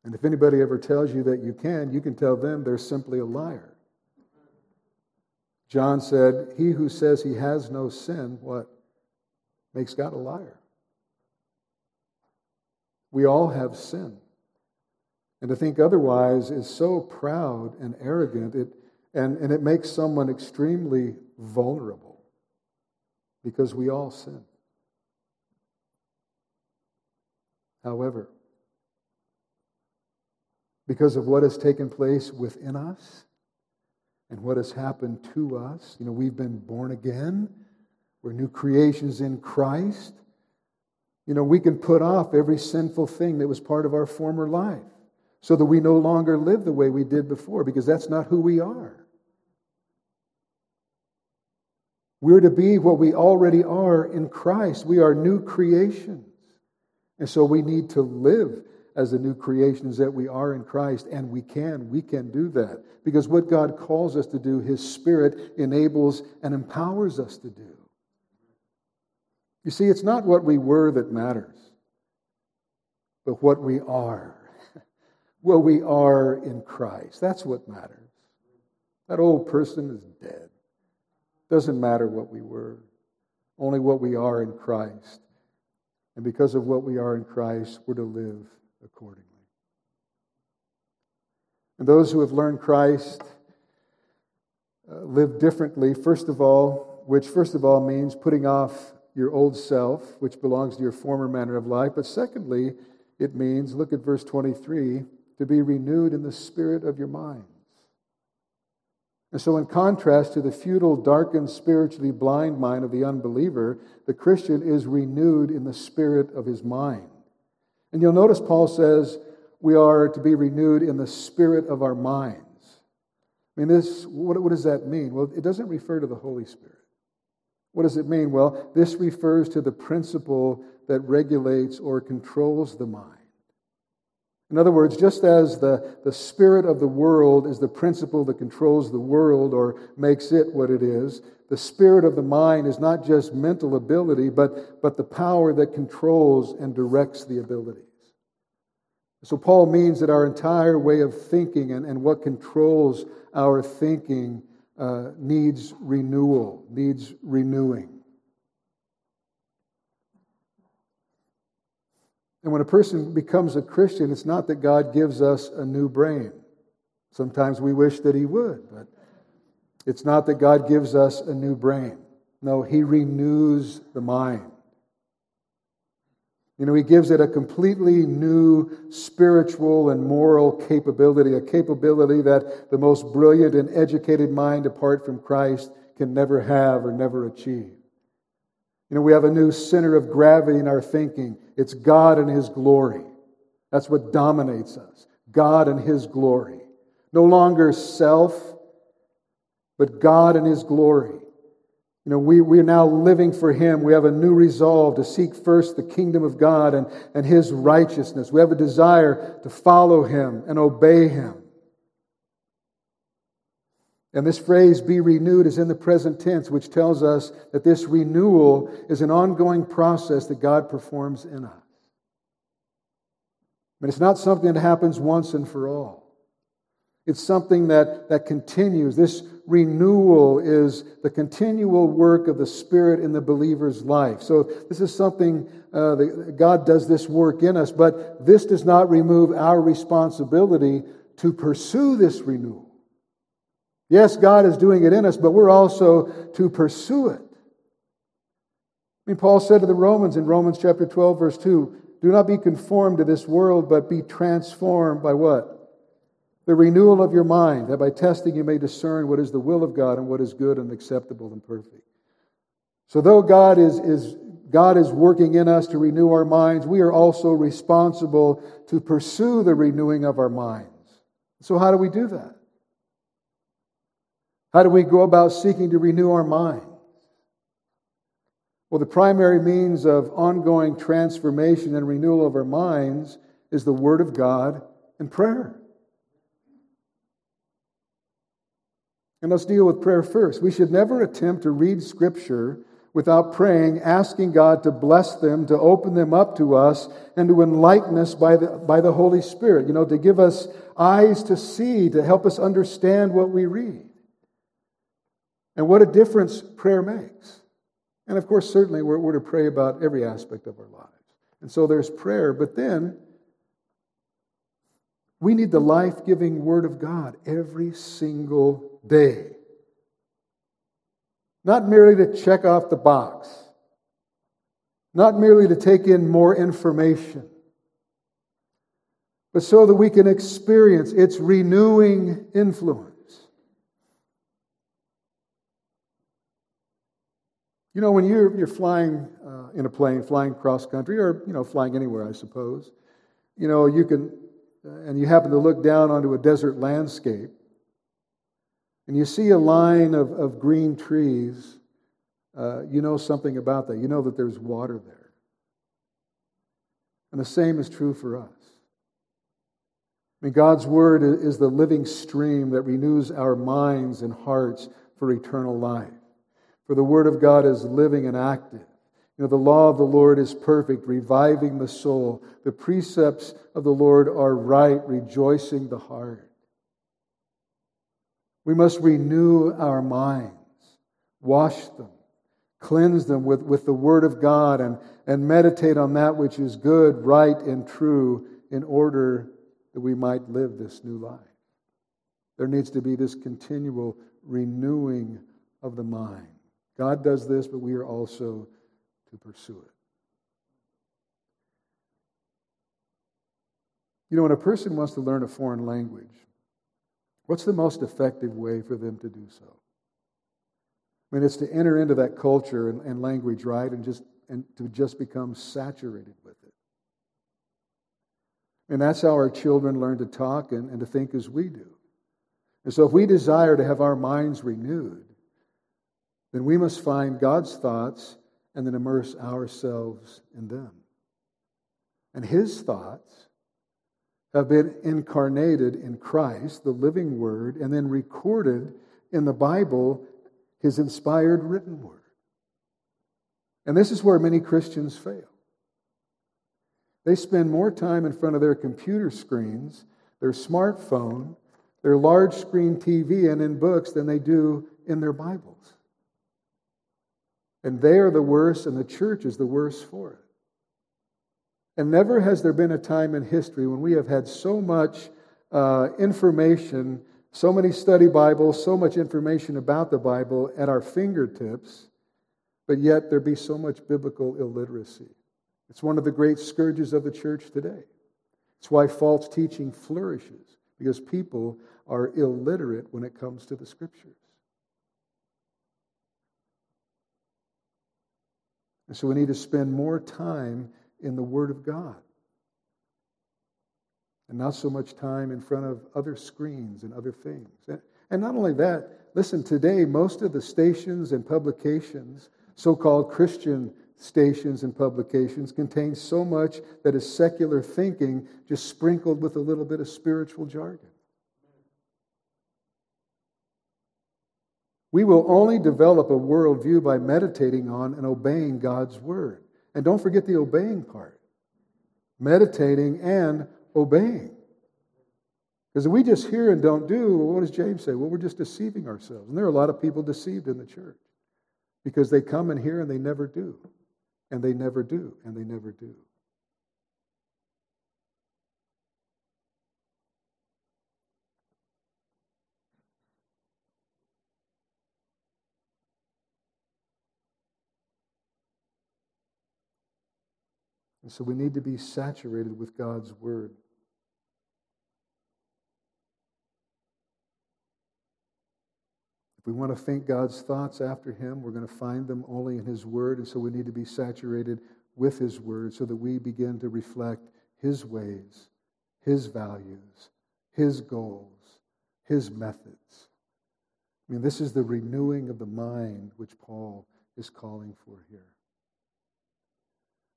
S3: And if anybody ever tells you that you can, you can tell them they're simply a liar. John said, He who says he has no sin, what? Makes God a liar. We all have sin. And to think otherwise is so proud and arrogant, it, and, and it makes someone extremely vulnerable because we all sin. However, because of what has taken place within us and what has happened to us, you know, we've been born again, we're new creations in Christ. You know, we can put off every sinful thing that was part of our former life so that we no longer live the way we did before, because that's not who we are. We're to be what we already are in Christ. We are new creations. And so we need to live as the new creations that we are in Christ, and we can. We can do that. Because what God calls us to do, His Spirit enables and empowers us to do. You see, it's not what we were that matters, but what we are well, we are in Christ. That's what matters. That old person is dead. Doesn't matter what we were, only what we are in Christ. And because of what we are in Christ, we're to live accordingly. And those who have learned Christ uh, live differently, first of all, which first of all means putting off your old self, which belongs to your former manner of life. But secondly, it means, look at verse 23 to be renewed in the spirit of your minds. And so, in contrast to the futile, darkened, spiritually blind mind of the unbeliever, the Christian is renewed in the spirit of his mind. And you'll notice Paul says we are to be renewed in the spirit of our minds. I mean, this, what, what does that mean? Well, it doesn't refer to the Holy Spirit. What does it mean? Well, this refers to the principle that regulates or controls the mind. In other words, just as the, the spirit of the world is the principle that controls the world or makes it what it is, the spirit of the mind is not just mental ability, but, but the power that controls and directs the abilities. So, Paul means that our entire way of thinking and, and what controls our thinking uh, needs renewal, needs renewing. And when a person becomes a Christian, it's not that God gives us a new brain. Sometimes we wish that He would, but it's not that God gives us a new brain. No, He renews the mind. You know, He gives it a completely new spiritual and moral capability, a capability that the most brilliant and educated mind apart from Christ can never have or never achieve. You know, we have a new center of gravity in our thinking. It's God and His glory. That's what dominates us God and His glory. No longer self, but God and His glory. You know, we, we are now living for Him. We have a new resolve to seek first the kingdom of God and, and His righteousness. We have a desire to follow Him and obey Him. And this phrase, be renewed, is in the present tense, which tells us that this renewal is an ongoing process that God performs in us. But it's not something that happens once and for all. It's something that, that continues. This renewal is the continual work of the Spirit in the believer's life. So, this is something uh, that God does this work in us, but this does not remove our responsibility to pursue this renewal. Yes, God is doing it in us, but we're also to pursue it. I mean, Paul said to the Romans in Romans chapter 12, verse 2 Do not be conformed to this world, but be transformed by what? The renewal of your mind, that by testing you may discern what is the will of God and what is good and acceptable and perfect. So, though God is, is, God is working in us to renew our minds, we are also responsible to pursue the renewing of our minds. So, how do we do that? How do we go about seeking to renew our minds? Well, the primary means of ongoing transformation and renewal of our minds is the Word of God and prayer. And let's deal with prayer first. We should never attempt to read Scripture without praying, asking God to bless them, to open them up to us, and to enlighten us by the, by the Holy Spirit. You know, to give us eyes to see, to help us understand what we read. And what a difference prayer makes. And of course, certainly we're, we're to pray about every aspect of our lives. And so there's prayer, but then we need the life giving Word of God every single day. Not merely to check off the box, not merely to take in more information, but so that we can experience its renewing influence. You know, when you're, you're flying uh, in a plane, flying cross country, or, you know, flying anywhere, I suppose, you know, you can, uh, and you happen to look down onto a desert landscape, and you see a line of, of green trees, uh, you know something about that. You know that there's water there. And the same is true for us. I mean, God's Word is the living stream that renews our minds and hearts for eternal life. For the word of God is living and active. You know, the law of the Lord is perfect, reviving the soul. The precepts of the Lord are right, rejoicing the heart. We must renew our minds, wash them, cleanse them with, with the Word of God, and, and meditate on that which is good, right, and true in order that we might live this new life. There needs to be this continual renewing of the mind. God does this, but we are also to pursue it. You know, when a person wants to learn a foreign language, what's the most effective way for them to do so? I mean, it's to enter into that culture and, and language, right, and just and to just become saturated with it. And that's how our children learn to talk and, and to think as we do. And so, if we desire to have our minds renewed, then we must find God's thoughts and then immerse ourselves in them. And his thoughts have been incarnated in Christ, the living word, and then recorded in the Bible, his inspired written word. And this is where many Christians fail. They spend more time in front of their computer screens, their smartphone, their large screen TV, and in books than they do in their Bibles. And they are the worst, and the church is the worst for it. And never has there been a time in history when we have had so much uh, information, so many study Bibles, so much information about the Bible at our fingertips, but yet there be so much biblical illiteracy. It's one of the great scourges of the church today. It's why false teaching flourishes, because people are illiterate when it comes to the scriptures. And so we need to spend more time in the Word of God and not so much time in front of other screens and other things. And not only that, listen, today, most of the stations and publications, so called Christian stations and publications, contain so much that is secular thinking, just sprinkled with a little bit of spiritual jargon. We will only develop a worldview by meditating on and obeying God's word. And don't forget the obeying part meditating and obeying. Because if we just hear and don't do, well, what does James say? Well, we're just deceiving ourselves. And there are a lot of people deceived in the church because they come and hear and they never do. And they never do. And they never do. And so we need to be saturated with God's word. If we want to think God's thoughts after Him, we're going to find them only in His Word. And so we need to be saturated with His Word so that we begin to reflect His ways, His values, His goals, His methods. I mean, this is the renewing of the mind which Paul is calling for here.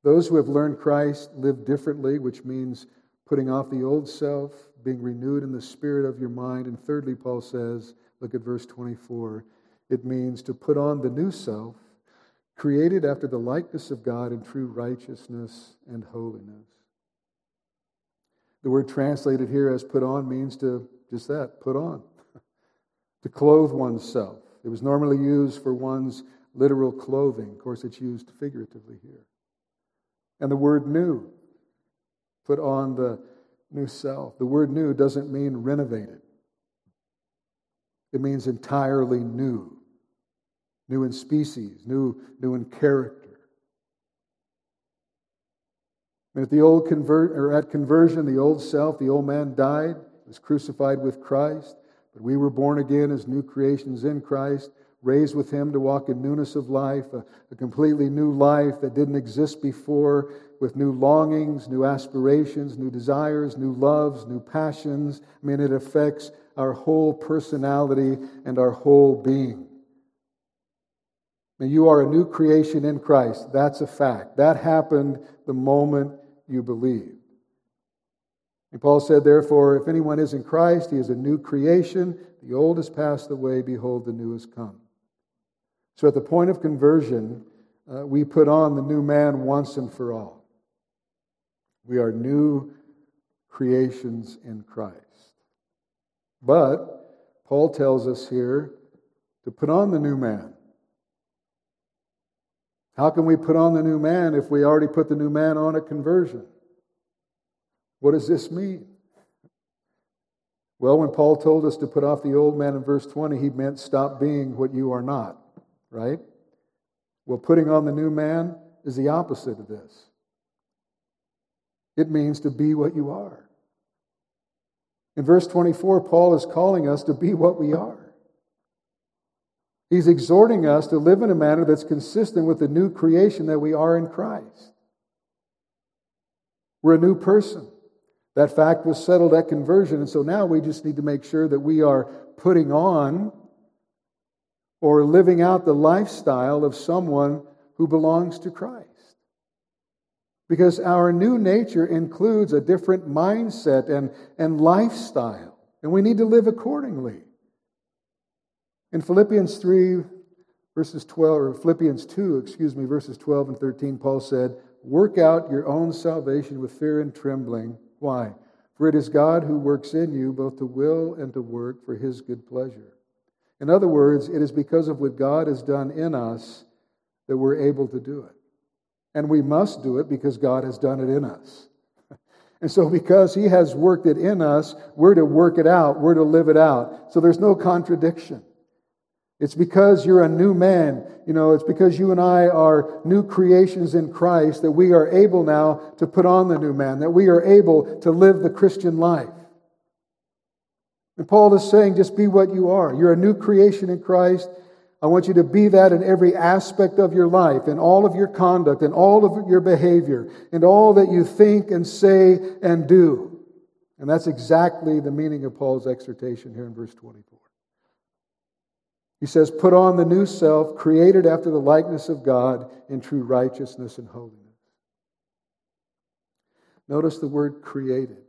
S3: Those who have learned Christ live differently, which means putting off the old self, being renewed in the spirit of your mind. And thirdly, Paul says, look at verse 24, it means to put on the new self, created after the likeness of God in true righteousness and holiness. The word translated here as put on means to just that, put on, to clothe oneself. It was normally used for one's literal clothing. Of course, it's used figuratively here. And the word new, put on the new self. The word new doesn't mean renovated, it means entirely new. New in species, new, new in character. And at the old convert or at conversion, the old self, the old man died, was crucified with Christ, but we were born again as new creations in Christ raised with him to walk in newness of life, a, a, completely new life that didn't exist before, with new longings, new aspirations, new desires, new loves, new passions. I mean, it affects our whole personality and our whole being. And you are a new creation in Christ. That's a fact. That happened the moment you believed. And Paul said, therefore, if anyone is in Christ, he is a new creation. The old has passed away. Behold, the new has come. So at the point of conversion, uh, we put on the new man once and for all. We are new creations in Christ. But Paul tells us here to put on the new man. How can we put on the new man if we already put the new man on at conversion? What does this mean? Well, when Paul told us to put off the old man in verse 20, he meant stop being what you are not right? Well, putting on the new man is the opposite of this. It means to be what you are. In verse 24, Paul is calling us to be what we are. He's exhorting us to live in a manner that's consistent with the new creation that we are in Christ. We're a new person. That fact was settled at conversion, and so now we just need to make sure that we are putting on or living out the lifestyle of someone who belongs to Christ. Because our new nature includes a different mindset and, and lifestyle, and we need to live accordingly. In Philippians 3, verses 12, or Philippians 2, excuse me, verses 12 and 13, Paul said, Work out your own salvation with fear and trembling. Why? For it is God who works in you both to will and to work for his good pleasure. In other words, it is because of what God has done in us that we're able to do it. And we must do it because God has done it in us. And so, because He has worked it in us, we're to work it out, we're to live it out. So, there's no contradiction. It's because you're a new man. You know, it's because you and I are new creations in Christ that we are able now to put on the new man, that we are able to live the Christian life. And Paul is saying, just be what you are. You're a new creation in Christ. I want you to be that in every aspect of your life, in all of your conduct, in all of your behavior, in all that you think and say and do. And that's exactly the meaning of Paul's exhortation here in verse 24. He says, Put on the new self, created after the likeness of God in true righteousness and holiness. Notice the word created.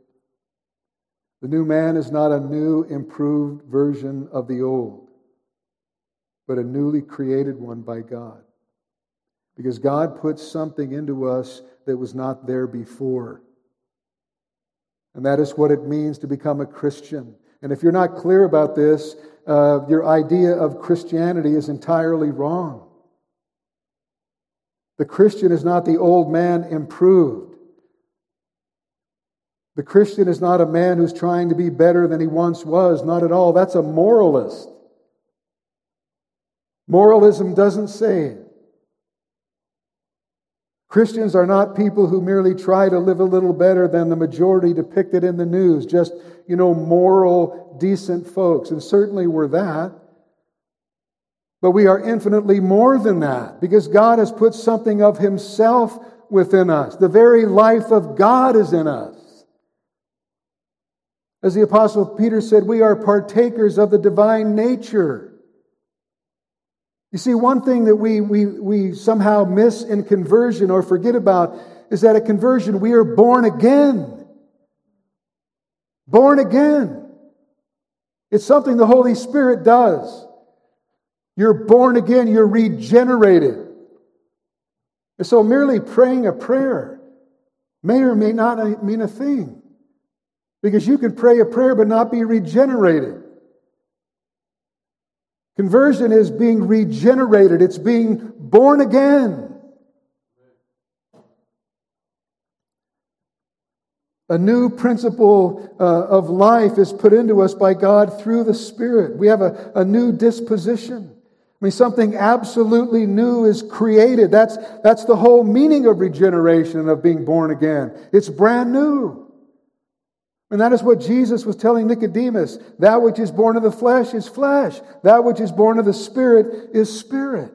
S3: The new man is not a new, improved version of the old, but a newly created one by God. Because God put something into us that was not there before. And that is what it means to become a Christian. And if you're not clear about this, uh, your idea of Christianity is entirely wrong. The Christian is not the old man improved. The Christian is not a man who's trying to be better than he once was. Not at all. That's a moralist. Moralism doesn't save. Christians are not people who merely try to live a little better than the majority depicted in the news, just, you know, moral, decent folks. And certainly we're that. But we are infinitely more than that because God has put something of Himself within us. The very life of God is in us. As the Apostle Peter said, we are partakers of the divine nature. You see, one thing that we, we, we somehow miss in conversion or forget about is that at conversion we are born again. Born again. It's something the Holy Spirit does. You're born again, you're regenerated. And so merely praying a prayer may or may not mean a thing. Because you can pray a prayer but not be regenerated. Conversion is being regenerated, it's being born again. A new principle uh, of life is put into us by God through the Spirit. We have a, a new disposition. I mean, something absolutely new is created. That's, that's the whole meaning of regeneration, of being born again. It's brand new. And that is what Jesus was telling Nicodemus. That which is born of the flesh is flesh. That which is born of the spirit is spirit.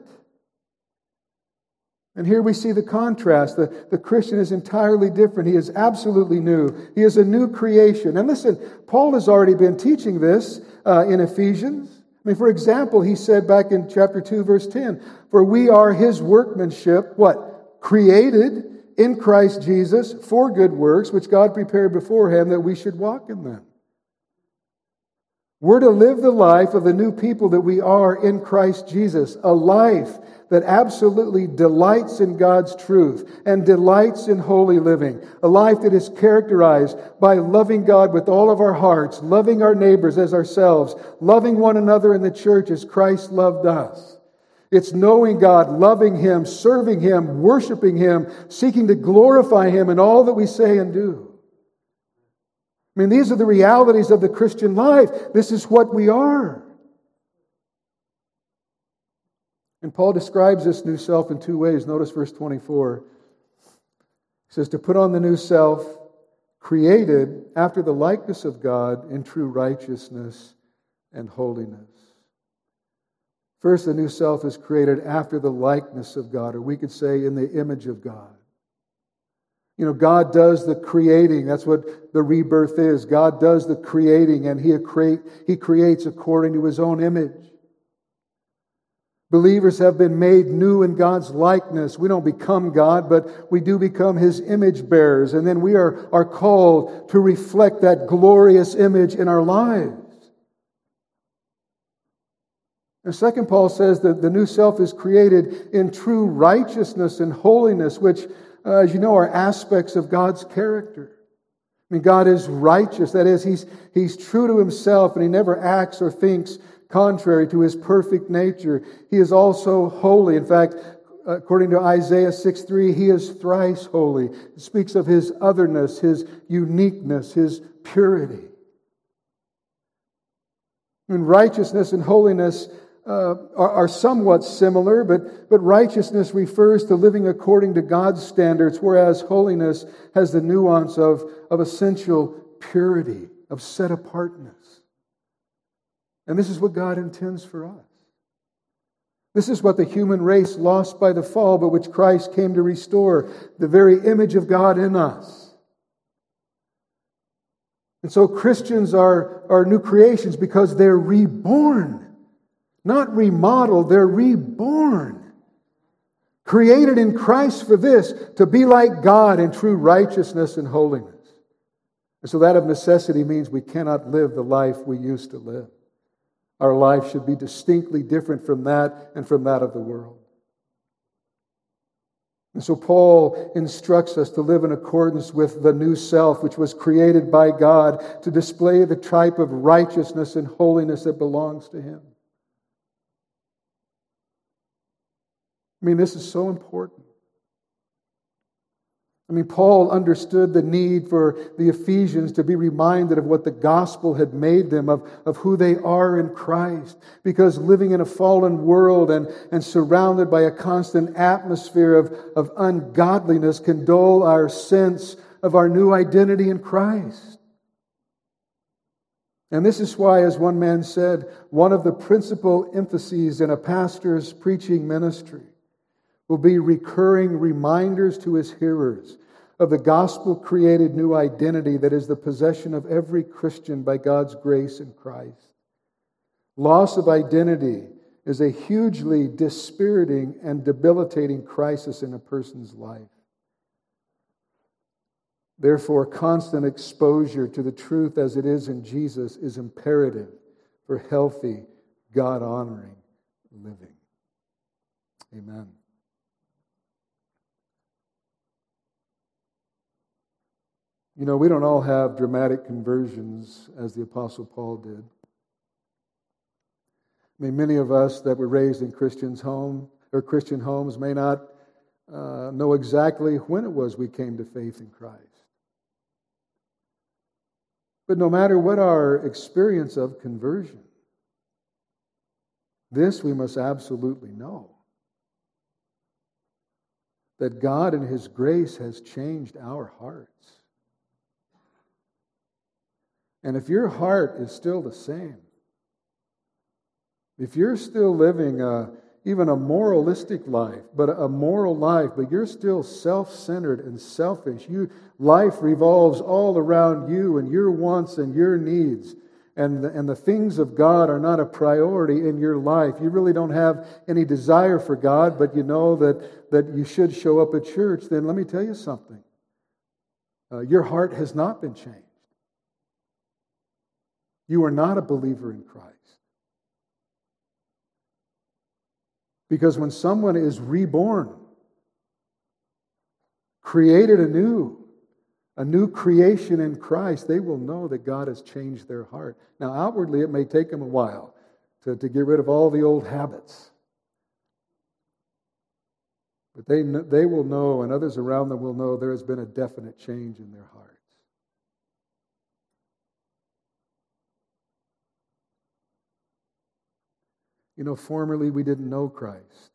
S3: And here we see the contrast. The, the Christian is entirely different. He is absolutely new. He is a new creation. And listen, Paul has already been teaching this uh, in Ephesians. I mean, for example, he said back in chapter 2, verse 10, For we are his workmanship, what? Created in Christ Jesus for good works, which God prepared beforehand that we should walk in them. We're to live the life of the new people that we are in Christ Jesus, a life that absolutely delights in God's truth and delights in holy living, a life that is characterized by loving God with all of our hearts, loving our neighbors as ourselves, loving one another in the church as Christ loved us. It's knowing God, loving Him, serving Him, worshiping Him, seeking to glorify Him in all that we say and do. I mean, these are the realities of the Christian life. This is what we are. And Paul describes this new self in two ways. Notice verse 24. He says, To put on the new self, created after the likeness of God in true righteousness and holiness. First, the new self is created after the likeness of God, or we could say in the image of God. You know, God does the creating. That's what the rebirth is. God does the creating, and He, create, he creates according to His own image. Believers have been made new in God's likeness. We don't become God, but we do become His image bearers. And then we are, are called to reflect that glorious image in our lives. And second, Paul says that the new self is created in true righteousness and holiness, which, uh, as you know, are aspects of God's character. I mean, God is righteous. That is, he's, he's true to himself and he never acts or thinks contrary to his perfect nature. He is also holy. In fact, according to Isaiah 6 3, he is thrice holy. It speaks of his otherness, his uniqueness, his purity. In righteousness and holiness uh, are, are somewhat similar, but, but righteousness refers to living according to God's standards, whereas holiness has the nuance of, of essential purity, of set apartness. And this is what God intends for us. This is what the human race lost by the fall, but which Christ came to restore the very image of God in us. And so Christians are, are new creations because they're reborn, not remodeled, they're reborn. Created in Christ for this, to be like God in true righteousness and holiness. And so that of necessity means we cannot live the life we used to live. Our life should be distinctly different from that and from that of the world. And so Paul instructs us to live in accordance with the new self, which was created by God to display the type of righteousness and holiness that belongs to Him. I mean, this is so important. I mean, Paul understood the need for the Ephesians to be reminded of what the gospel had made them, of, of who they are in Christ. Because living in a fallen world and, and surrounded by a constant atmosphere of, of ungodliness can dull our sense of our new identity in Christ. And this is why, as one man said, one of the principal emphases in a pastor's preaching ministry will be recurring reminders to his hearers of the gospel created new identity that is the possession of every Christian by God's grace in Christ. Loss of identity is a hugely dispiriting and debilitating crisis in a person's life. Therefore, constant exposure to the truth as it is in Jesus is imperative for healthy, God honoring living. Amen. You know, we don't all have dramatic conversions as the Apostle Paul did. I mean, many of us that were raised in Christians' home or Christian homes may not uh, know exactly when it was we came to faith in Christ. But no matter what our experience of conversion, this we must absolutely know that God in His grace has changed our hearts. And if your heart is still the same, if you're still living a, even a moralistic life, but a moral life, but you're still self centered and selfish, you, life revolves all around you and your wants and your needs, and the, and the things of God are not a priority in your life. You really don't have any desire for God, but you know that, that you should show up at church, then let me tell you something. Uh, your heart has not been changed. You are not a believer in Christ. Because when someone is reborn, created anew, a new creation in Christ, they will know that God has changed their heart. Now, outwardly, it may take them a while to, to get rid of all the old habits. But they, they will know, and others around them will know, there has been a definite change in their heart. You know, formerly we didn't know Christ.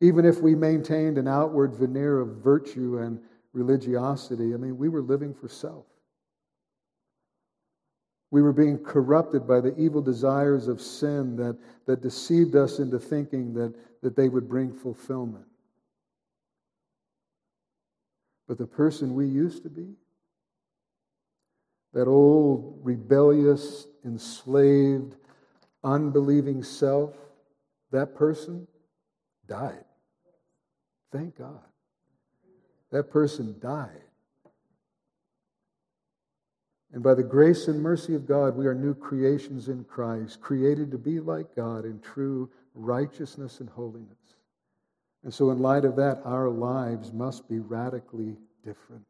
S3: Even if we maintained an outward veneer of virtue and religiosity, I mean, we were living for self. We were being corrupted by the evil desires of sin that, that deceived us into thinking that, that they would bring fulfillment. But the person we used to be, that old, rebellious, enslaved, unbelieving self, that person died. Thank God. That person died. And by the grace and mercy of God, we are new creations in Christ, created to be like God in true righteousness and holiness. And so, in light of that, our lives must be radically different.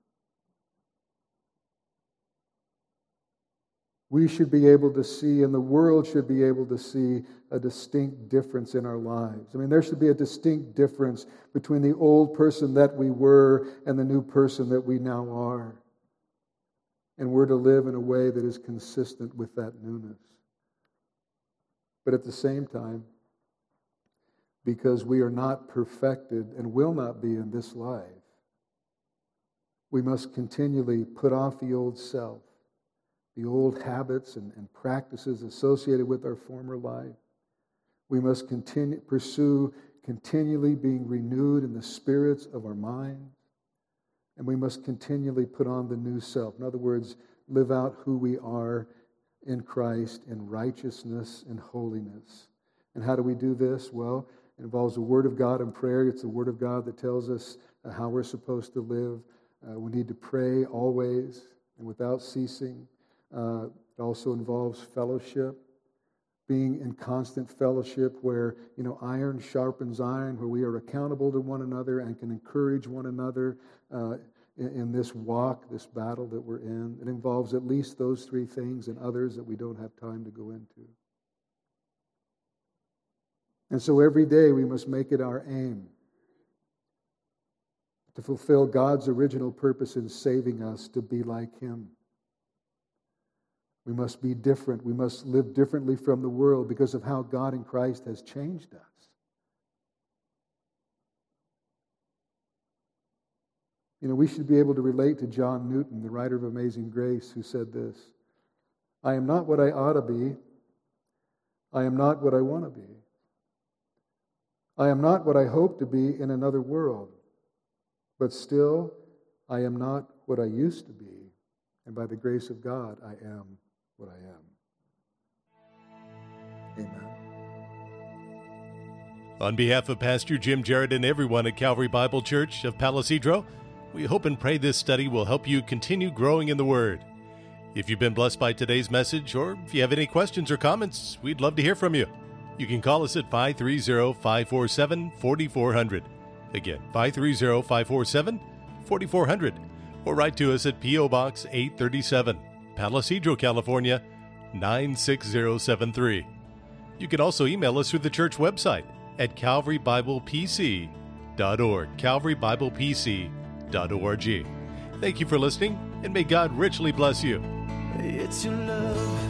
S3: We should be able to see, and the world should be able to see, a distinct difference in our lives. I mean, there should be a distinct difference between the old person that we were and the new person that we now are. And we're to live in a way that is consistent with that newness. But at the same time, because we are not perfected and will not be in this life. We must continually put off the old self, the old habits and, and practices associated with our former life. We must continue, pursue continually being renewed in the spirits of our mind. And we must continually put on the new self. In other words, live out who we are in Christ in righteousness and holiness. And how do we do this? Well, it involves the Word of God and prayer. It's the Word of God that tells us uh, how we're supposed to live. Uh, we need to pray always and without ceasing. Uh, it also involves fellowship, being in constant fellowship where, you know, iron sharpens iron, where we are accountable to one another and can encourage one another uh, in, in this walk, this battle that we're in. It involves at least those three things and others that we don't have time to go into. And so every day we must make it our aim to fulfill God's original purpose in saving us to be like Him. We must be different. We must live differently from the world because of how God in Christ has changed us. You know, we should be able to relate to John Newton, the writer of Amazing Grace, who said this I am not what I ought to be. I am not what I want to be. I am not what I hope to be in another world, but still, I am not what I used to be. And by the grace of God, I am what I am. Amen.
S2: On behalf of Pastor Jim Jarrett and everyone at Calvary Bible Church of Palo Cedro, we hope and pray this study will help you continue growing in the Word. If you've been blessed by today's message, or if you have any questions or comments, we'd love to hear from you. You can call us at 530 547 4400. Again, 530 547 4400. Or write to us at P.O. Box 837, Palo Cedro, California 96073. You can also email us through the church website at calvarybiblepc.org. calvarybiblepc.org. Thank you for listening, and may God richly bless you.
S1: It's your love